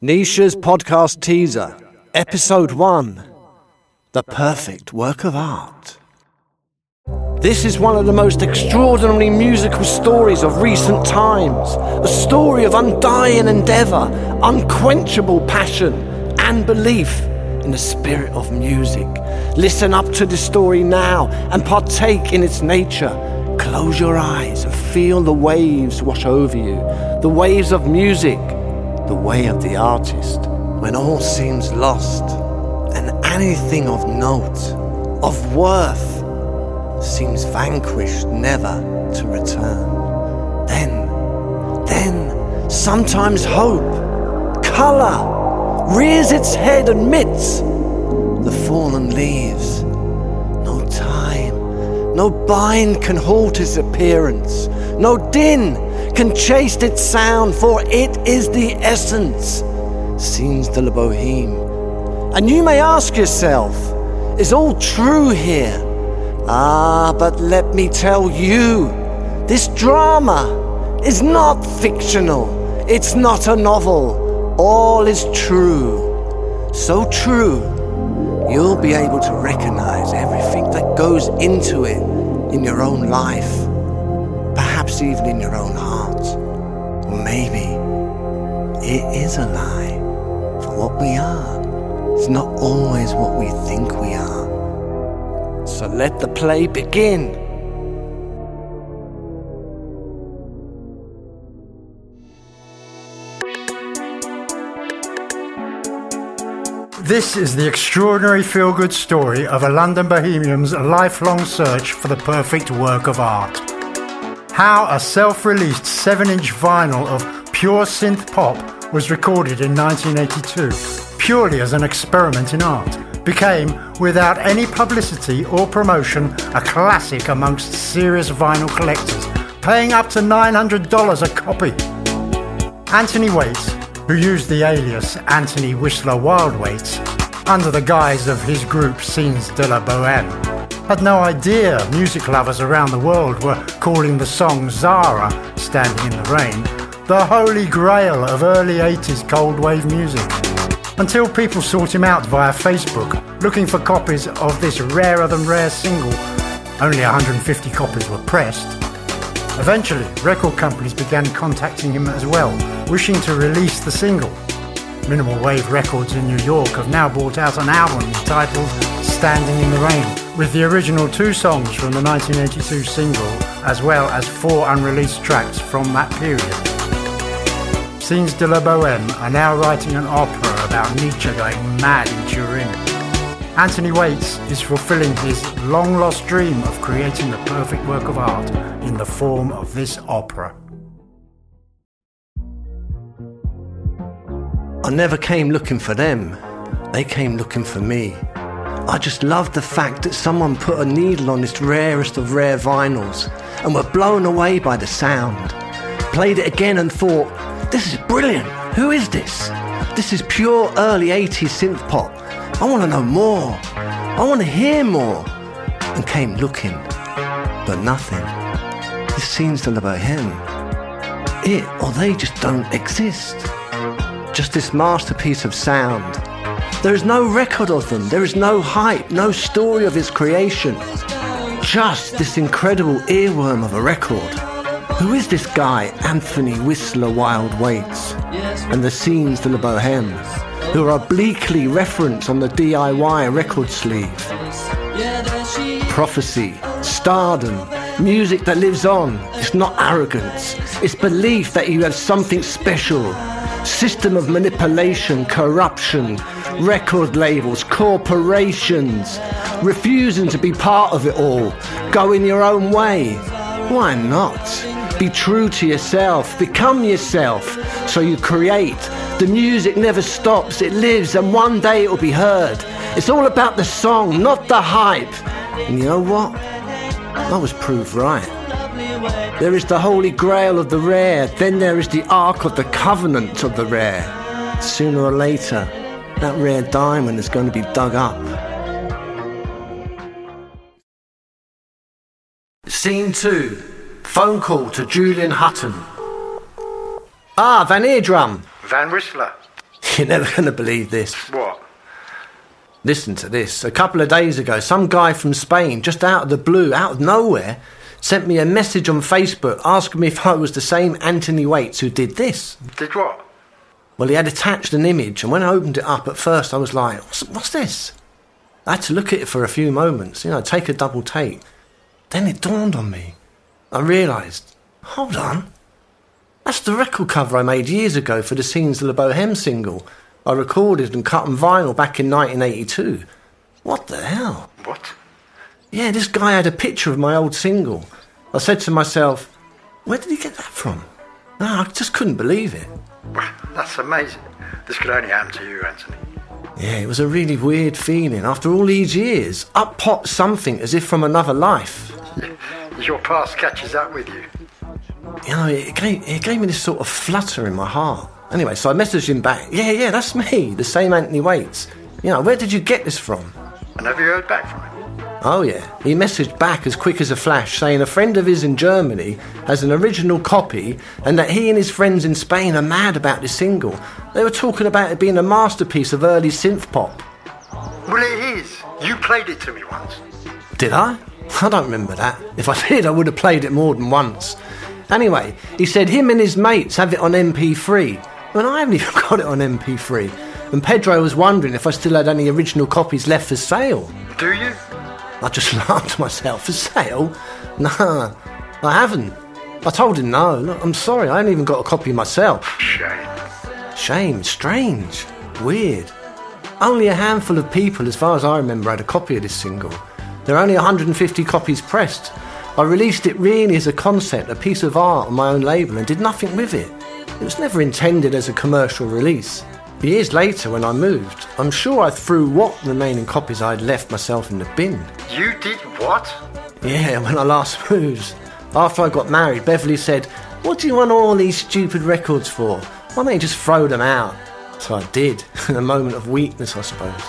Nisha's podcast teaser, episode 1 The Perfect Work of Art. This is one of the most extraordinary musical stories of recent times. A story of undying endeavour, unquenchable passion, and belief in the spirit of music. Listen up to the story now and partake in its nature. Close your eyes and feel the waves wash over you. The waves of music, the way of the artist. When all seems lost and anything of note, of worth, seems vanquished never to return. Then, then, sometimes hope, colour, rears its head amidst the fallen leaves. No time, no bind can halt its appearance, no din can chase its sound, for it is the essence, scenes de la boheme. And you may ask yourself, is all true here? Ah, but let me tell you, this drama is not fictional. It's not a novel. All is true. So true, you'll be able to recognize everything that goes into it in your own life, perhaps even in your own heart. Maybe it is a lie for what we are. It's not always what we think we are. So let the play begin. This is the extraordinary feel good story of a London bohemian's lifelong search for the perfect work of art. How a self released 7 inch vinyl of pure synth pop was recorded in 1982, purely as an experiment in art, became, without any publicity or promotion, a classic amongst serious vinyl collectors, paying up to $900 a copy. Anthony Waits, who used the alias Anthony Whistler Wildwaits under the guise of his group Scenes de la Boheme, had no idea music lovers around the world were calling the song Zara, Standing in the Rain, the holy grail of early 80s cold wave music. Until people sought him out via Facebook, looking for copies of this rarer than rare single. Only 150 copies were pressed. Eventually, record companies began contacting him as well, wishing to release the single. Minimal Wave Records in New York have now brought out an album entitled Standing in the Rain, with the original two songs from the 1982 single, as well as four unreleased tracks from that period. Scenes de la Boheme are now writing an opera about Nietzsche going mad in Turin. Anthony Waits is fulfilling his long lost dream of creating the perfect work of art in the form of this opera. I never came looking for them, they came looking for me. I just loved the fact that someone put a needle on this rarest of rare vinyls and were blown away by the sound. Played it again and thought, this is brilliant. Who is this? This is pure early 80s synth pop. I want to know more. I want to hear more. And came looking, but nothing. This scenes de la boheme. It or they just don't exist. Just this masterpiece of sound. There is no record of them. There is no hype, no story of its creation. Just this incredible earworm of a record. Who is this guy, Anthony Whistler Wild Waits? And the scenes de la Boheme, who are obliquely referenced on the DIY record sleeve. Prophecy, stardom, music that lives on. It's not arrogance, it's belief that you have something special. System of manipulation, corruption, record labels, corporations, refusing to be part of it all, going your own way. Why not? Be true to yourself, become yourself, so you create. The music never stops, it lives, and one day it will be heard. It's all about the song, not the hype. And you know what? I was proved right. There is the holy grail of the rare, then there is the ark of the covenant of the rare. Sooner or later, that rare diamond is going to be dug up. Scene 2 Phone call to Julian Hutton. Ah, Van Eardrum. Van Whistler. You're never going to believe this. What? Listen to this. A couple of days ago, some guy from Spain, just out of the blue, out of nowhere, sent me a message on Facebook asking me if I was the same Anthony Waits who did this. Did what? Well, he had attached an image, and when I opened it up, at first I was like, what's, what's this? I had to look at it for a few moments, you know, take a double take. Then it dawned on me. I realised, hold on. That's the record cover I made years ago for the Scenes of the Bohème single I recorded and cut on vinyl back in 1982. What the hell? What? Yeah, this guy had a picture of my old single. I said to myself, where did he get that from? No, I just couldn't believe it. That's amazing. This could only happen to you, Anthony. Yeah, it was a really weird feeling. After all these years, up popped something as if from another life. Your past catches up with you. You know, it gave, it gave me this sort of flutter in my heart. Anyway, so I messaged him back. Yeah, yeah, that's me, the same Anthony Waits. You know, where did you get this from? And have you heard back from him? Oh, yeah. He messaged back as quick as a flash saying a friend of his in Germany has an original copy and that he and his friends in Spain are mad about this single. They were talking about it being a masterpiece of early synth pop. Well, it is. You played it to me once. Did I? I don't remember that. If I did, I would have played it more than once. Anyway, he said him and his mates have it on MP3. Well, I haven't even got it on MP3. And Pedro was wondering if I still had any original copies left for sale. Do you? I just laughed to myself. For sale? Nah, I haven't. I told him no. Look, I'm sorry, I ain't even got a copy myself. Shame. Shame, strange, weird. Only a handful of people, as far as I remember, had a copy of this single. There are only 150 copies pressed. I released it really as a concept, a piece of art on my own label, and did nothing with it. It was never intended as a commercial release. Years later, when I moved, I'm sure I threw what remaining copies I'd left myself in the bin. You did what? Yeah, when I last moved. After I got married, Beverly said, What do you want all these stupid records for? Why don't you just throw them out? So I did, in a moment of weakness, I suppose.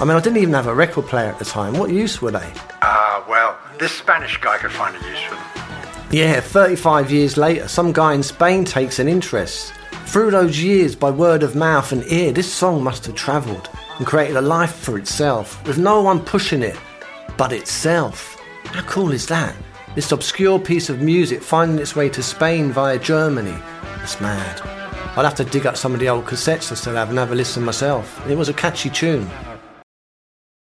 I mean, I didn't even have a record player at the time. What use were they? Ah, well, this Spanish guy could find a use for them. Yeah, 35 years later, some guy in Spain takes an interest. Through those years, by word of mouth and ear, this song must have travelled and created a life for itself, with no one pushing it but itself. How cool is that? This obscure piece of music finding its way to Spain via Germany. It's mad. I'd have to dig up some of the old cassettes I still have and have a listen myself. It was a catchy tune.